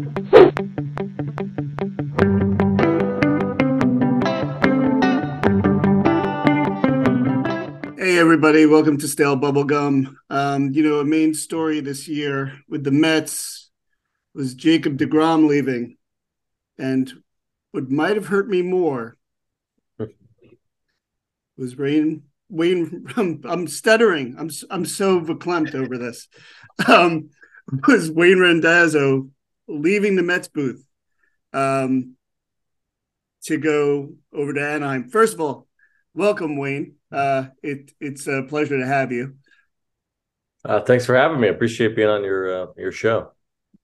Hey, everybody, welcome to Stale Bubblegum. Um, you know, a main story this year with the Mets was Jacob DeGrom leaving. And what might have hurt me more was Wayne. Wayne, I'm, I'm stuttering. I'm I'm so verklempt over this. Um, was Wayne Randazzo leaving the Mets booth um, to go over to Anaheim? First of all, welcome, Wayne. Uh, it it's a pleasure to have you. Uh, thanks for having me. I appreciate being on your uh, your show.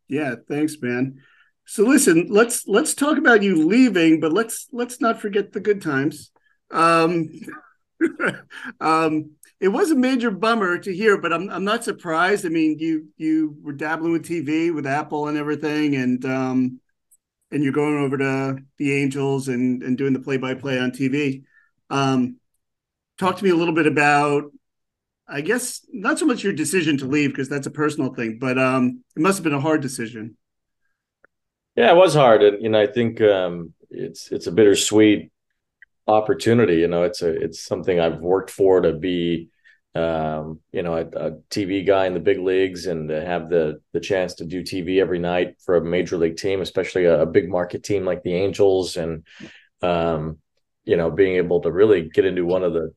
Yeah, thanks, man. So listen, let's let's talk about you leaving, but let's let's not forget the good times. Um, um, it was a major bummer to hear, but I'm I'm not surprised. I mean, you you were dabbling with TV with Apple and everything, and um, and you're going over to the Angels and and doing the play by play on TV. Um, talk to me a little bit about I guess not so much your decision to leave because that's a personal thing, but um, it must have been a hard decision. Yeah, it was hard, and you know, I think um, it's it's a bittersweet opportunity. You know, it's a it's something I've worked for to be, um, you know, a, a, TV guy in the big leagues and to have the the chance to do TV every night for a major league team, especially a, a big market team like the Angels, and um, you know, being able to really get into one of the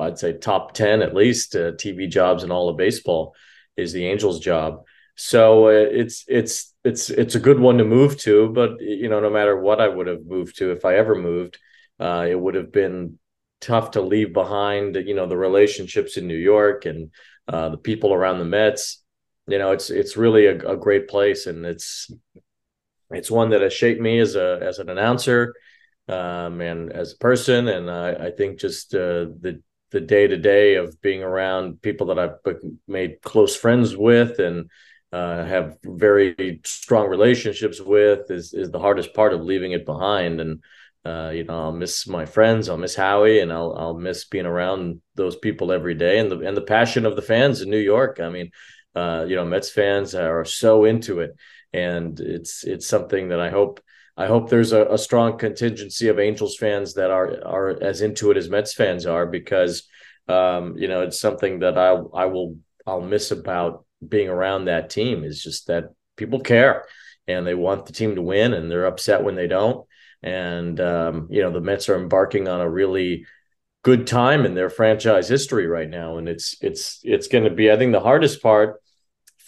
I'd say top 10 at least uh, TV jobs in all of baseball is the Angels job. So uh, it's it's it's it's a good one to move to, but you know no matter what I would have moved to if I ever moved, uh, it would have been tough to leave behind you know the relationships in New York and uh, the people around the Mets. You know it's it's really a, a great place and it's it's one that has shaped me as a as an announcer um, and as a person. And I, I think just uh, the the day to day of being around people that I've made close friends with and uh, have very strong relationships with is is the hardest part of leaving it behind. And uh, you know, I'll miss my friends, I'll miss Howie, and I'll I'll miss being around those people every day and the and the passion of the fans in New York. I mean, uh, you know, Mets fans are so into it, and it's it's something that I hope I hope there's a, a, strong contingency of Angels fans that are are as into it as Mets fans are because um, you know it's something that I I will I'll miss about being around that team is just that people care and they want the team to win and they're upset when they don't and um, you know the Mets are embarking on a really good time in their franchise history right now and it's it's it's going to be I think the hardest part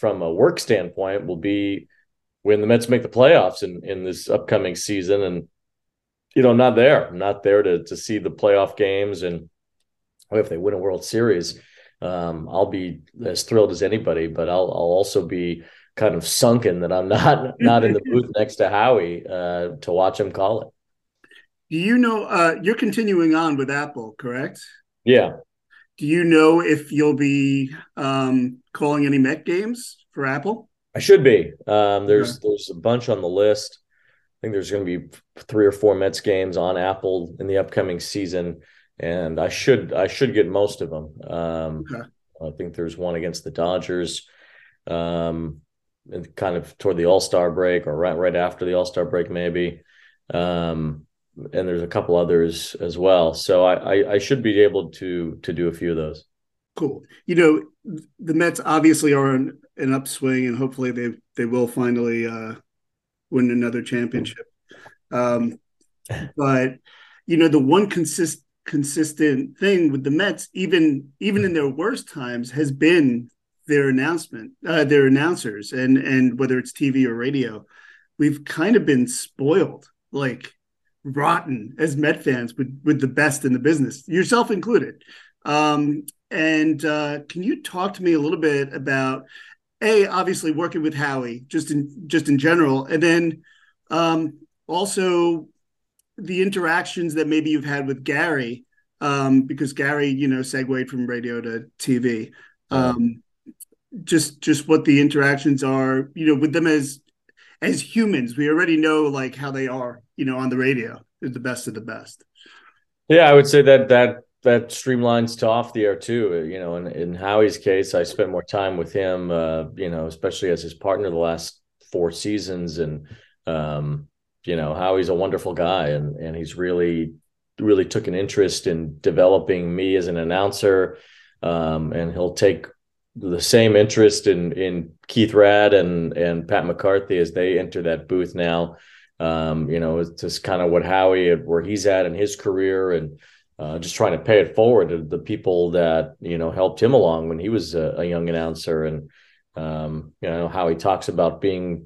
from a work standpoint will be when the Mets make the playoffs in in this upcoming season. And you know, I'm not there. I'm not there to to see the playoff games. And if they win a World Series, um, I'll be as thrilled as anybody. But I'll I'll also be kind of sunken that I'm not not in the booth next to Howie uh, to watch him call it. Do you know uh, you're continuing on with Apple, correct? Yeah. Do you know if you'll be um, calling any Met games for Apple? I should be. Um, there's okay. there's a bunch on the list. I think there's going to be three or four Mets games on Apple in the upcoming season, and I should I should get most of them. Um, okay. I think there's one against the Dodgers, um, kind of toward the All Star break or right right after the All Star break maybe, um, and there's a couple others as well. So I, I I should be able to to do a few of those. Cool. You know, the Mets obviously are an, an upswing, and hopefully they they will finally uh, win another championship. Um, but you know, the one consist consistent thing with the Mets, even even in their worst times, has been their announcement, uh, their announcers, and and whether it's TV or radio, we've kind of been spoiled, like rotten as Met fans with with the best in the business, yourself included. Um, and uh, can you talk to me a little bit about a obviously working with Howie just in just in general, and then um, also the interactions that maybe you've had with Gary, um, because Gary, you know, segued from radio to TV. Um, just just what the interactions are, you know, with them as as humans. We already know like how they are, you know, on the radio. They're the best of the best. Yeah, I would say that that that streamlines to off the air too. You know, in, in Howie's case, I spent more time with him. Uh, you know, especially as his partner the last four seasons, and um, you know Howie's a wonderful guy, and and he's really really took an interest in developing me as an announcer, um, and he'll take the same interest in in Keith Raad and and Pat McCarthy as they enter that booth now. Um, you know, it's just kind of what Howie where he's at in his career and uh, just trying to pay it forward to the people that you know helped him along when he was a, a young announcer and um, you know how he talks about being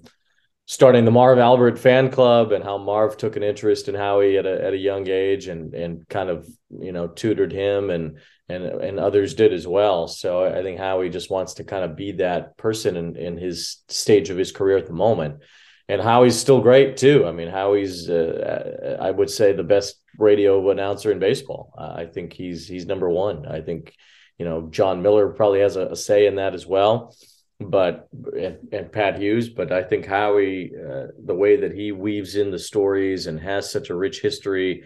starting the Marv Albert fan club and how Marv took an interest in Howie at a at a young age and and kind of you know tutored him and and and others did as well. So I think Howie just wants to kind of be that person in in his stage of his career at the moment. And Howie's still great too. I mean, Howie's uh, I would say the best radio announcer in baseball. I think he's he's number one. I think you know Jon Miller probably has a, a say in that as well but and, and, Pat Hughes, but I think Howie, uh, the way that he weaves in the stories and has such a rich history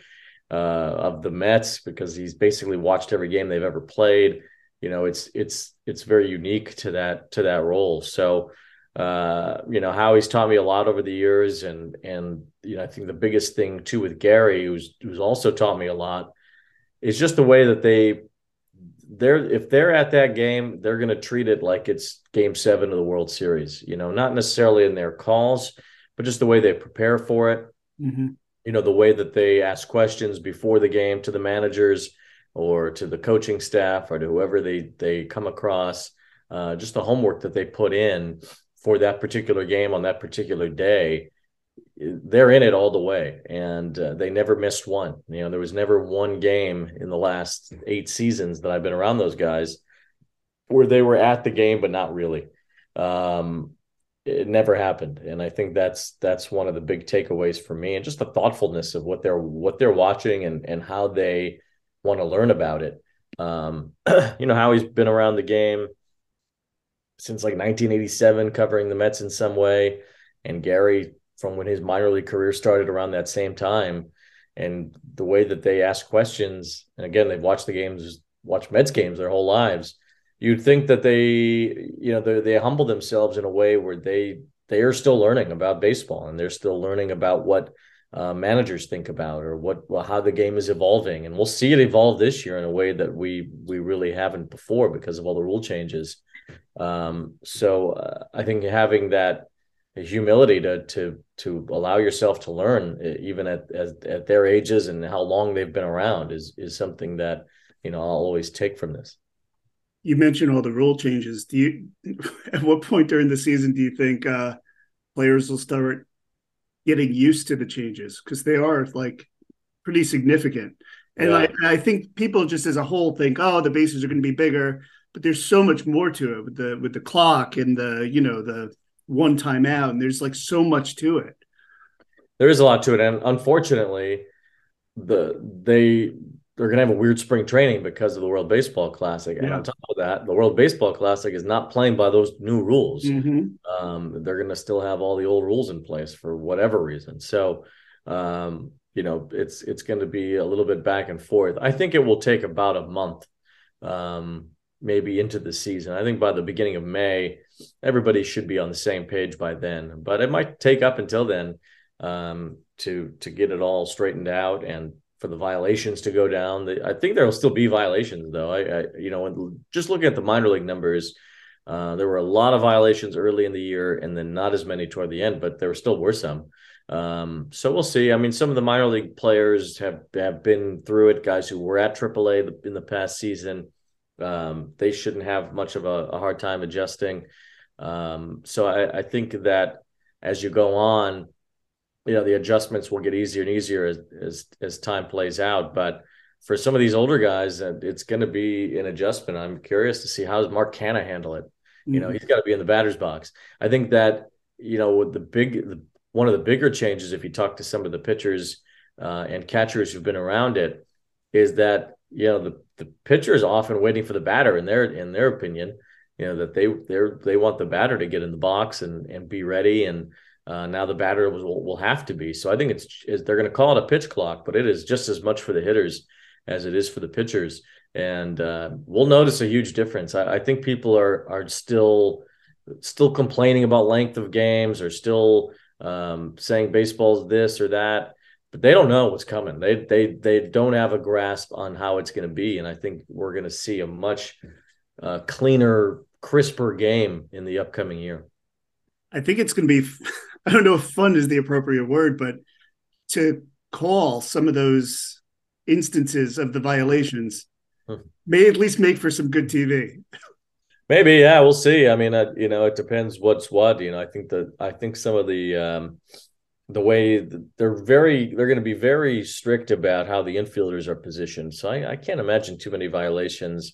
uh, of the Mets because he's basically watched every game they've ever played. You know, it's it's it's very unique to that to that role. So, uh, you know, Howie's taught me a lot over the years, and and you know, I think the biggest thing too with Gary, who's who's also taught me a lot, is just the way that they they're if they're at that game, they're going to treat it like it's Game Seven of the World Series. You know, not necessarily in their calls, but just the way they prepare for it. Mm-hmm. You know, the way that they ask questions before the game to the managers or to the coaching staff or to whoever they they come across. Uh, just the homework that they put in for that particular game on that particular day they're in it all the way and uh, they never missed one. You know there was never one game in the last eight seasons that i've been around those guys where they were at the game but not really. Um, it never happened and i think that's that's one of the big takeaways for me and just the thoughtfulness of what they're what they're watching and and how they want to learn about it. Um, you know how he's been around the game since like 1987 covering the mets in some way and gary from when his minor league career started around that same time. And the way that they ask questions, and again, they've watched the games, watched Mets games their whole lives. You'd think that they, you know, they, humble themselves in a way where they they are still learning about baseball and they're still learning about what uh, managers think about or what well, how the game is evolving. And we'll see it evolve this year in a way that we we really haven't before because of all the rule changes. Um, so uh, I think having that humility to to to allow yourself to learn even at, at at their ages and how long they've been around is is something that you know I'll always take from this. You mentioned all the rule changes. Do you at what point during the season do you think uh, players will start getting used to the changes because they are like pretty significant? And yeah. I, I think people just as a whole think, oh, the bases are going to be bigger, but there's so much more to it with the with the clock and the you know the one time out and there's like so much to it there is a lot to it and unfortunately the they they're going to have a weird spring training because of the World Baseball Classic. And on top of that, the World Baseball Classic is not playing by those new rules. Mm-hmm. Um, they're going to still have all the old rules in place for whatever reason. So, um, you know, it's it's going to be a little bit back and forth. I think it will take about a month, um, maybe into the season. I think by the beginning of May, everybody should be on the same page by then. But it might take up until then um, to to get it all straightened out and for the violations to go down. I think there will still be violations though. I, I you know just looking at the minor league numbers. Uh, there were a lot of violations early in the year, and then not as many toward the end, but there still were some. Um, so we'll see. I mean, some of the minor league players have have been through it. Guys who were at AAA in the past season, um, they shouldn't have much of a, a hard time adjusting. Um, so I, I, think that as you go on, you know, the adjustments will get easier and easier as as, as time plays out. But for some of these older guys, uh, it's going to be an adjustment. I'm curious to see how Mark Canha handle it. Mm-hmm. You know, mm-hmm. he's got to be in the batter's box. I think that you know, with the big, the, one of the bigger changes, if you talk to some of the pitchers uh, and catchers who've been around it, is that you know the the pitcher is often waiting for the batter in their in their opinion you know that they they they want the batter to get in the box and and be ready. And uh, now the batter will, will have to be. So i think it's, they're going to call it a pitch clock but it is just as much for the hitters as it is for the pitchers. And uh, we'll notice a huge difference. I, I, think people are are still still complaining about length of games or still um, saying baseball's this or that, but they don't know what's coming. They they they don't have a grasp on how it's going to be, and I think we're going to see a much uh, cleaner, crisper game in the upcoming year. I think it's going to be. I don't know if fun is the appropriate word, but to call some of those instances of the violations hmm. may at least make for some good TV. Maybe, yeah, we'll see. I mean, uh, you know, it depends what's what. You know, I think that I think some of the um, the way they're very they're going to be very strict about how the infielders are positioned. So I, I can't imagine too many violations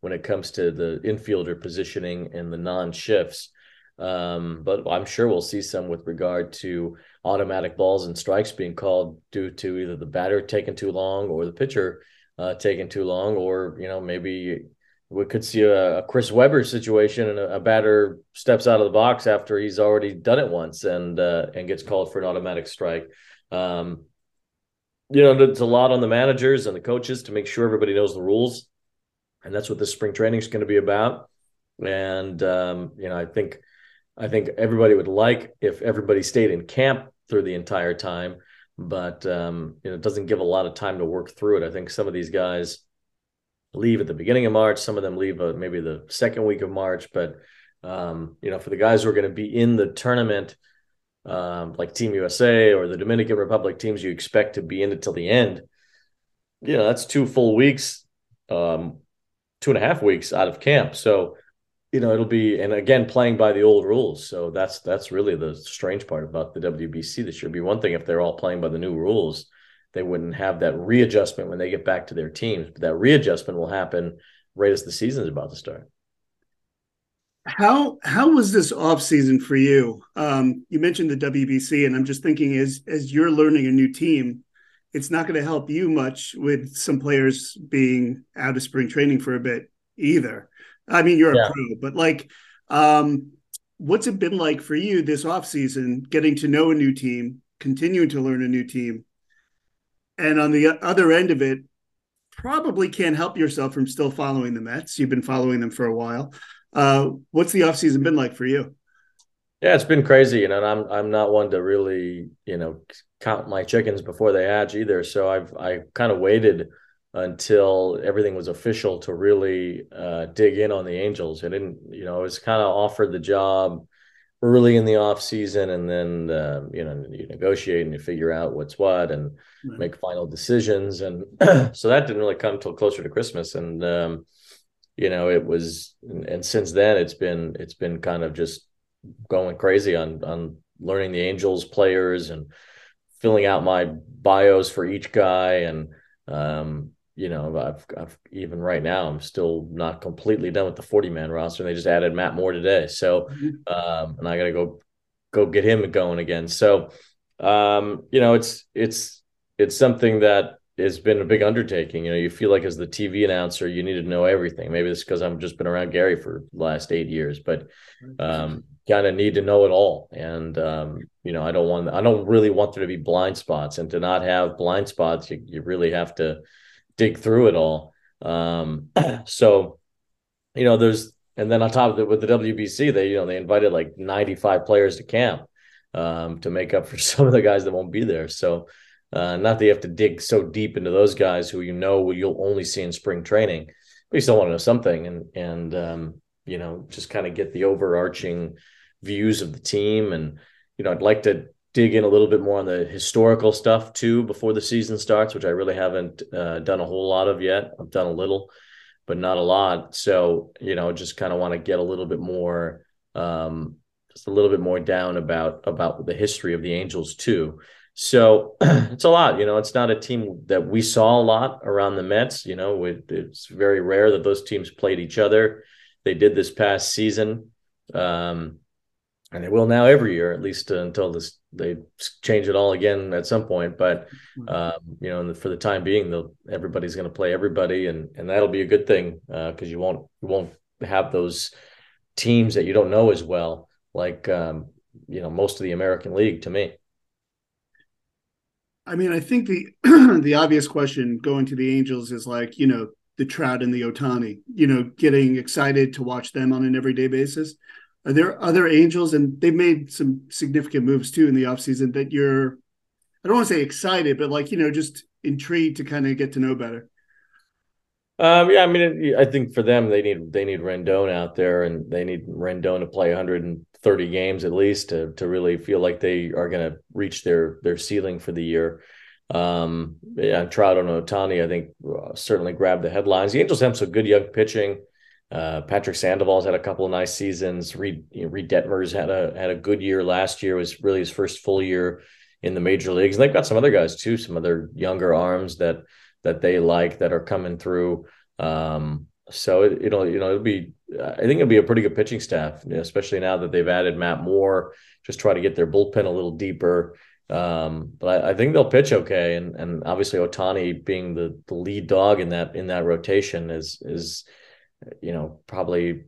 when it comes to the infielder positioning and the non shifts. Um, but I'm sure we'll see some with regard to automatic balls and strikes being called due to either the batter taking too long or the pitcher uh, taking too long, or you know maybe we could see a, Chris Webber situation and a, batter steps out of the box after he's already done it once and uh, and gets called for an automatic strike. Um, you know, it's a lot on the managers and the coaches to make sure everybody knows the rules, and that's what the spring training is going to be about. And um, you know, I think I think everybody would like if everybody stayed in camp through the entire time, but um, you know, it doesn't give a lot of time to work through it. I think some of these guys leave at the beginning of March. Some of them leave uh, maybe the second week of March. But um, you know, for the guys who are going to be in the tournament, um, like Team USA or the Dominican Republic teams, you expect to be in it till the end. You know, that's two full weeks, um, two and a half weeks out of camp. So you know, it'll be and again playing by the old rules. So that's that's really the strange part about the WBC this year. It'd be one thing if they're all playing by the new rules they wouldn't have that readjustment when they get back to their teams. But that readjustment will happen right as the season is about to start. How how was this off season for you? Um, you mentioned the WBC, and I'm just thinking as as you're learning a new team, it's not going to help you much with some players being out of spring training for a bit either. I mean, you're yeah. a pro, but like, um, what's it been like for you this off season, getting to know a new team, continuing to learn a new team, and on the other end of it, probably can't help yourself from still following the Mets. You've been following them for a while. Uh, what's the offseason been like for you? Yeah, it's been crazy, you know, and I'm I'm not one to really, you know, count my chickens before they hatch either. So I've I kind of waited until everything was official to really uh, dig in on the Angels. I didn't, you know, I was kind of offered the job early in the off season and then uh, you know you negotiate and you figure out what's what and right. make final decisions and so that didn't really come until closer to christmas and um, you know it was and since then it's been it's been kind of just going crazy on on learning the angels players and filling out my bios for each guy and um, you know, I've, I've, even right now, I'm still not completely done with the 40 man roster. And they just added Matt Moore today. So, mm-hmm. um, and I got to go, go get him going again. So, um, you know, it's, it's, it's something that has been a big undertaking. You know, you feel like as the TV announcer, you need to know everything. Maybe it's because I've just been around Gary for the last eight years, but, um, kind of need to know it all. And, um, you know, I don't want, I don't really want there to be blind spots and to not have blind spots. You, you really have to, dig through it all. Um, so, you know, there's and then on top of it with the WBC, they you know they invited like 95 players to camp um, to make up for some of the guys that won't be there. So, uh, not that you have to dig so deep into those guys who you know you'll only see in spring training, but you still want to know something and and um, you know just kind of get the overarching views of the team and you know I'd like to dig in a little bit more on the historical stuff too before the season starts, which I really haven't uh, done a whole lot of yet. I've done a little, but not a lot. So you know, just kind of want to get a little bit more, um, just a little bit more down about about the history of the Angels too. So it's a lot. You know, it's not a team that we saw a lot around the Mets. You know, it, it's very rare that those teams played each other. They did this past season. Um, and they will now every year, at least until this they change it all again at some point. But mm-hmm. um, you know, for the time being, the everybody's going to play everybody, and and that'll be a good thing because uh, you won't you won't have those teams that you don't know as well, like um, you know most of the American League. To me, I mean, I think the the obvious question going to the Angels is like you know the Trout and the Ohtani, you know, getting excited to watch them on an everyday basis. Are there other Angels, and they've made some significant moves too in the offseason that you're, I don't want to say excited, but like, you know, just intrigued to kind of get to know better? Um, yeah, I mean, I think for them, they need they need Rendon out there, and they need Rendon to play 130 games at least to to really feel like they are going to reach their their ceiling for the year. Um, yeah, Trout and Ohtani, I think, uh, certainly grabbed the headlines. The Angels have some good young pitching. Uh, Patrick Sandoval's had a couple of nice seasons. Reid, you know, Reid Detmers had a had a good year last year. Was really his first full year in the major leagues. And they've got some other guys too, some other younger arms that that they like that are coming through. Um, so it, will you know it'll be I think it'll be a pretty good pitching staff, especially now that they've added Matt Moore. Just try to get their bullpen a little deeper. Um, but I, I, think they'll pitch okay, and and obviously Ohtani being the the lead dog in that in that rotation is is you know probably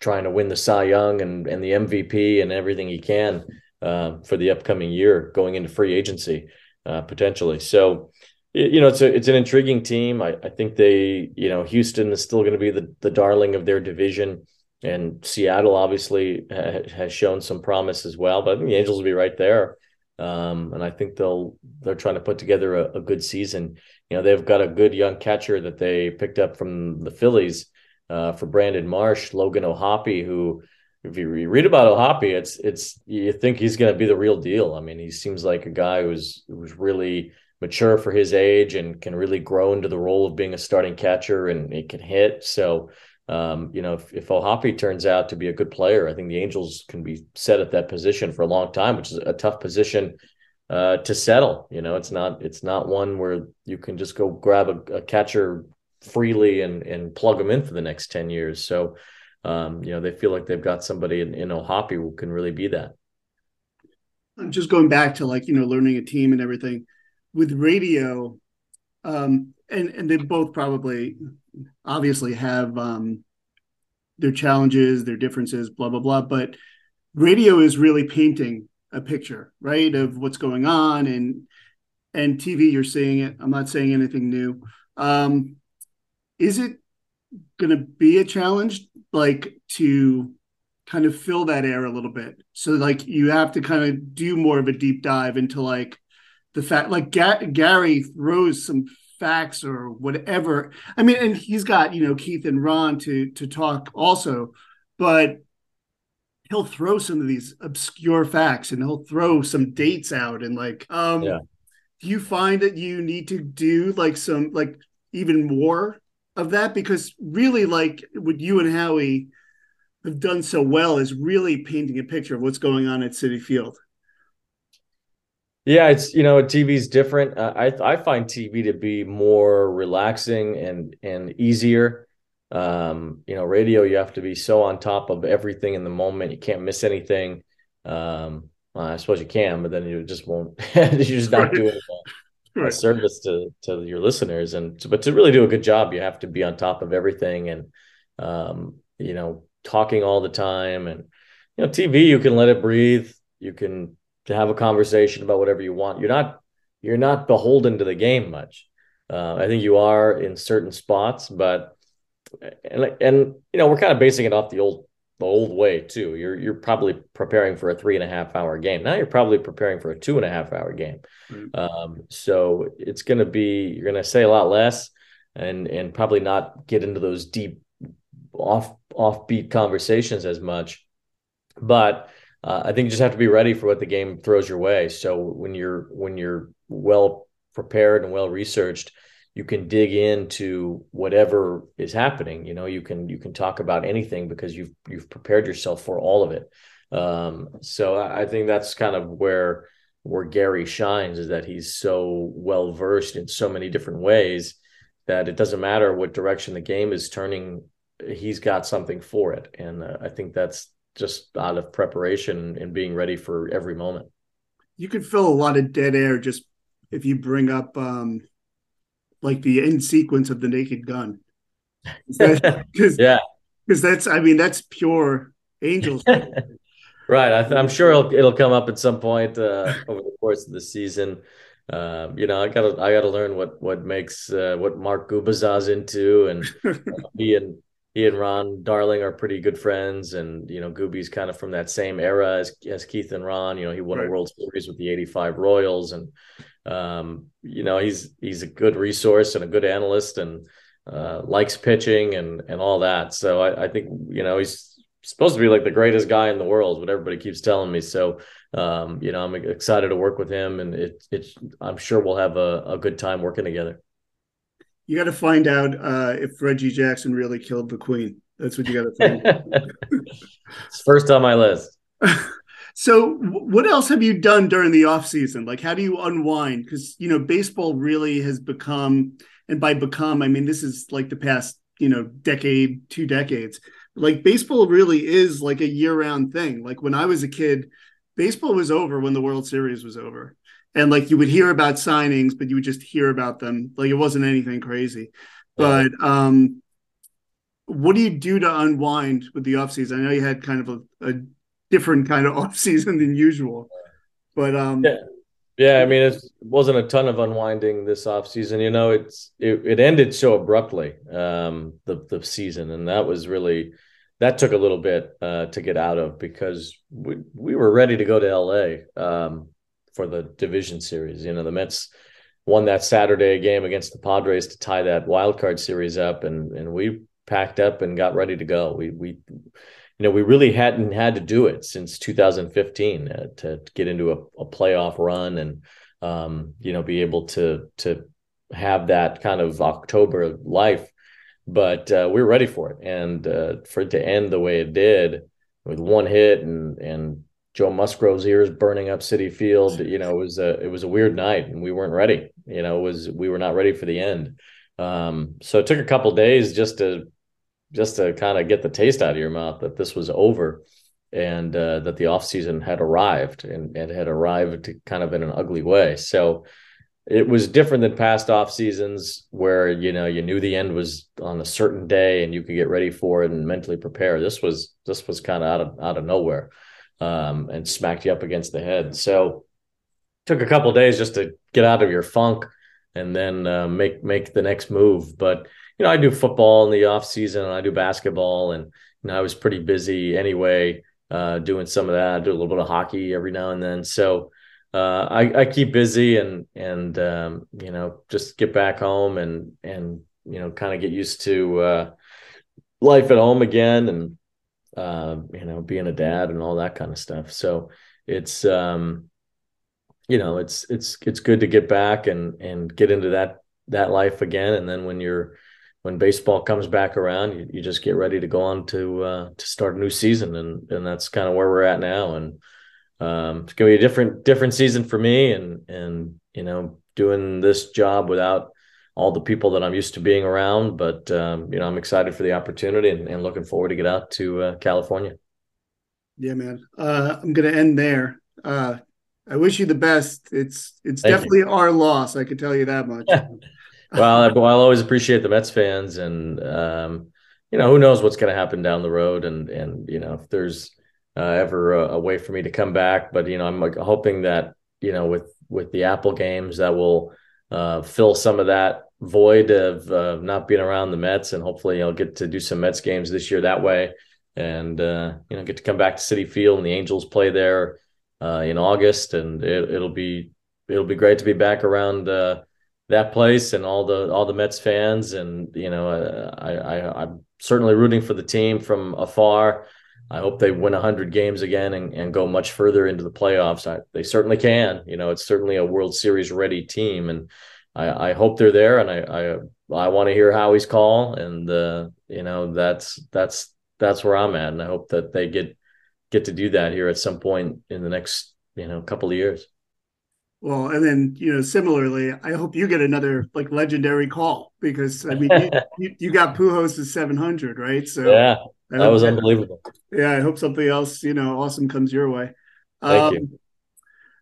trying to win the Cy Young and and the MVP and everything he can uh, for the upcoming year going into free agency uh, potentially. So you know it's a it's an intriguing team. I, I think they you know Houston is still going to be the the darling of their division. And Seattle obviously ha- has shown some promise as well, but I think the Angels will be right there. Um, and I think they'll they're trying to put together a, a, good season. You know, they've got a good young catcher that they picked up from the Phillies uh, for Brandon Marsh, Logan O'Hoppe, who if you read about O'Hoppe, it's it's you think he's going to be the real deal. I mean, he seems like a guy who's who's really mature for his age and can really grow into the role of being a starting catcher and he can hit. So um, you know, if, if O'Hoppe turns out to be a good player, I think the Angels can be set at that position for a long time, which is a tough position uh, to settle. You know, it's not it's not one where you can just go grab a, a catcher freely and and plug them in for the next ten years. So, um, you know, they feel like they've got somebody in, in O'Hoppe who can really be that. I'm just going back to like you know learning a team and everything with radio. Um, and and they both probably obviously have um, their challenges, their differences, blah blah blah. But radio is really painting a picture, right, of what's going on, and and TV, you're seeing it. I'm not saying anything new. Um, is it going to be a challenge, like to kind of fill that air a little bit? So, like, you have to kind of do more of a deep dive into like the fact, like Ga- Gary throws some facts or whatever. I mean, and he's got you know Keith and Ron to to talk also, but he'll throw some of these obscure facts and he'll throw some dates out and like um yeah. do you find that you need to do like some like even more of that because really like what you and howie have done so well is really painting a picture of what's going on at Citi field yeah, it's you know TV's different. Uh, I I find TV to be more relaxing and and easier. Um, you know, radio you have to be so on top of everything in the moment. You can't miss anything. Um, well, I suppose you can, but then you just won't. you're just not right. doing a, a, service to to your listeners. And to, but to really do a good job, you have to be on top of everything and um, you know talking all the time. And you know, TV you can let it breathe. You can to have a conversation about whatever you want. You're not you're not beholden to the game much. Uh, I think you are in certain spots, but and and you know we're kind of basing it off the old the old way too. You're you're probably preparing for a three and a half hour game. Now you're probably preparing for a two and a half hour game. Mm-hmm. Um, so it's going to be you're going to say a lot less, and and probably not get into those deep off offbeat conversations as much. But uh, I think you just have to be ready for what the game throws your way. So when you're when you're well prepared and well researched, you can dig into whatever is happening. You know, you can you can talk about anything because you've you've prepared yourself for all of it. Um, so I think that's kind of where where Gary shines is that he's so well versed in so many different ways that it doesn't matter what direction the game is turning, he's got something for it, and uh, I think that's just out of preparation and being ready for every moment. You could fill a lot of dead air just if you bring up um like the end sequence of the Naked Gun. Because yeah, because that's I mean that's pure angels. right. I am sure it'll, it'll come up at some point uh, over the course of the season. Um, you know, I gotta I gotta learn what what makes uh, what Mark Gubicza's into and uh, and he and Ron Darling are pretty good friends, and you know Gooby's kind of from that same era as as Keith and Ron. You know, he won right. a World Series with the '85 Royals, and um, you know he's he's a good resource and a good analyst, and uh, likes pitching and and all that. So I, I think you know he's supposed to be like the greatest guy in the world, what everybody keeps telling me. So, um, you know, I'm excited to work with him, and it, it's I'm sure we'll have a, a good time working together. You got to find out uh, if Reggie Jackson really killed the Queen. That's what you got to find. it's first on my list. so, what else have you done during the off season? Like, how do you unwind? Because you know, baseball really has become, and by become, I mean this is like the past you know decade, two decades like baseball really is like a year-round thing. Like when I was a kid, baseball was over when the World Series was over. And like you would hear about signings, but you would just hear about them. Like it wasn't anything crazy. But um what do you do to unwind with the offseason? I know you had kind of a, a different kind of offseason than usual. But um yeah. Yeah, I mean, it wasn't a ton of unwinding this offseason. You know, it's it, it ended so abruptly, um, the the season, and that was really that took a little bit uh, to get out of because we we were ready to go to LA um, for the division series. You know, the Mets won that Saturday game against the Padres to tie that wild card series up, and and we packed up and got ready to go. We we you know, we really hadn't had to do it since 2015 uh, to, get into a, a playoff run and, um, you know, be able to to have that kind of October life. But uh, we were ready for it, and uh, for it to end the way it did with one hit and and Joe Musgrove's ears burning up Citi Field, you know, it was a it was a weird night, and we weren't ready. You know, was we were not ready for the end. Um, so it took a couple days just to just to kind of get the taste out of your mouth that this was over and uh, that the off season had arrived and, and had arrived kind of in an ugly way. So it was different than past off seasons where you know you knew the end was on a certain day and you could get ready for it and mentally prepare. This was this was kind of out of out of nowhere um, and smacked you up against the head. So took a couple days just to get out of your funk and then uh, make make the next move, but you know, I do football in the off season and I do basketball and you know, I was pretty busy anyway, uh, doing some of that. I do a little bit of hockey every now and then. So uh, I, I keep busy and and um, you know, just get back home and and you know, kind of get used to uh, life at home again and uh, you know, being a dad and all that kind of stuff. So it's um you know, it's it's it's good to get back and and get into that that life again and then when you're when baseball comes back around, you, you just get ready to go on to uh, to start a new season, and and that's kind of where we're at now. And um, it's gonna be a different different season for me, and and you know doing this job without all the people that I'm used to being around. But um, you know I'm excited for the opportunity and, and looking forward to get out to uh, California. Yeah, man. Uh, I'm gonna end there. Uh, I wish you the best. It's it's Thank definitely you. our loss. I can tell you that much. well, I'll always appreciate the Mets fans, and um, you know, who knows what's going to happen down the road, and and you know, if there's uh, ever a, a, way for me to come back, but you know, I'm like, hoping that you know, with with the Apple games, that will uh, fill some of that void of uh, not being around the Mets, and hopefully, I'll get to do some Mets games this year that way, and uh, you know, get to come back to Citi Field, and the Angels play there uh, in August, and it, will be it'll be great to be back around uh, that place and all the all the Mets fans, and you know, uh, I, I I'm certainly rooting for the team from afar. I hope they win 100 games again and, and go much further into the playoffs. I, they certainly can. You know, it's certainly a World Series ready team, and I, I hope they're there. And I I, I want to hear Howie's call, and uh, you know that's that's that's where I'm at, and I hope that they get get to do that here at some point in the next you know couple of years. Well, and then you know, similarly, I hope you get another like legendary call because I mean, you, you, got Pujols' seven hundred, right? So yeah, that was unbelievable. Yeah, I hope something else, you know, awesome comes your way. Thank um, you.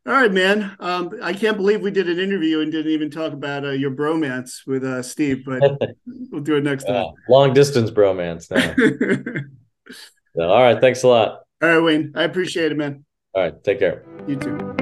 All right, man. Um, I can't believe we did an interview and didn't even talk about uh, your bromance with uh, Steve, but we'll do it next time. long distance bromance now. so, all right, thanks a lot. All right, Wayne. I appreciate it, man. All right, take care. You too.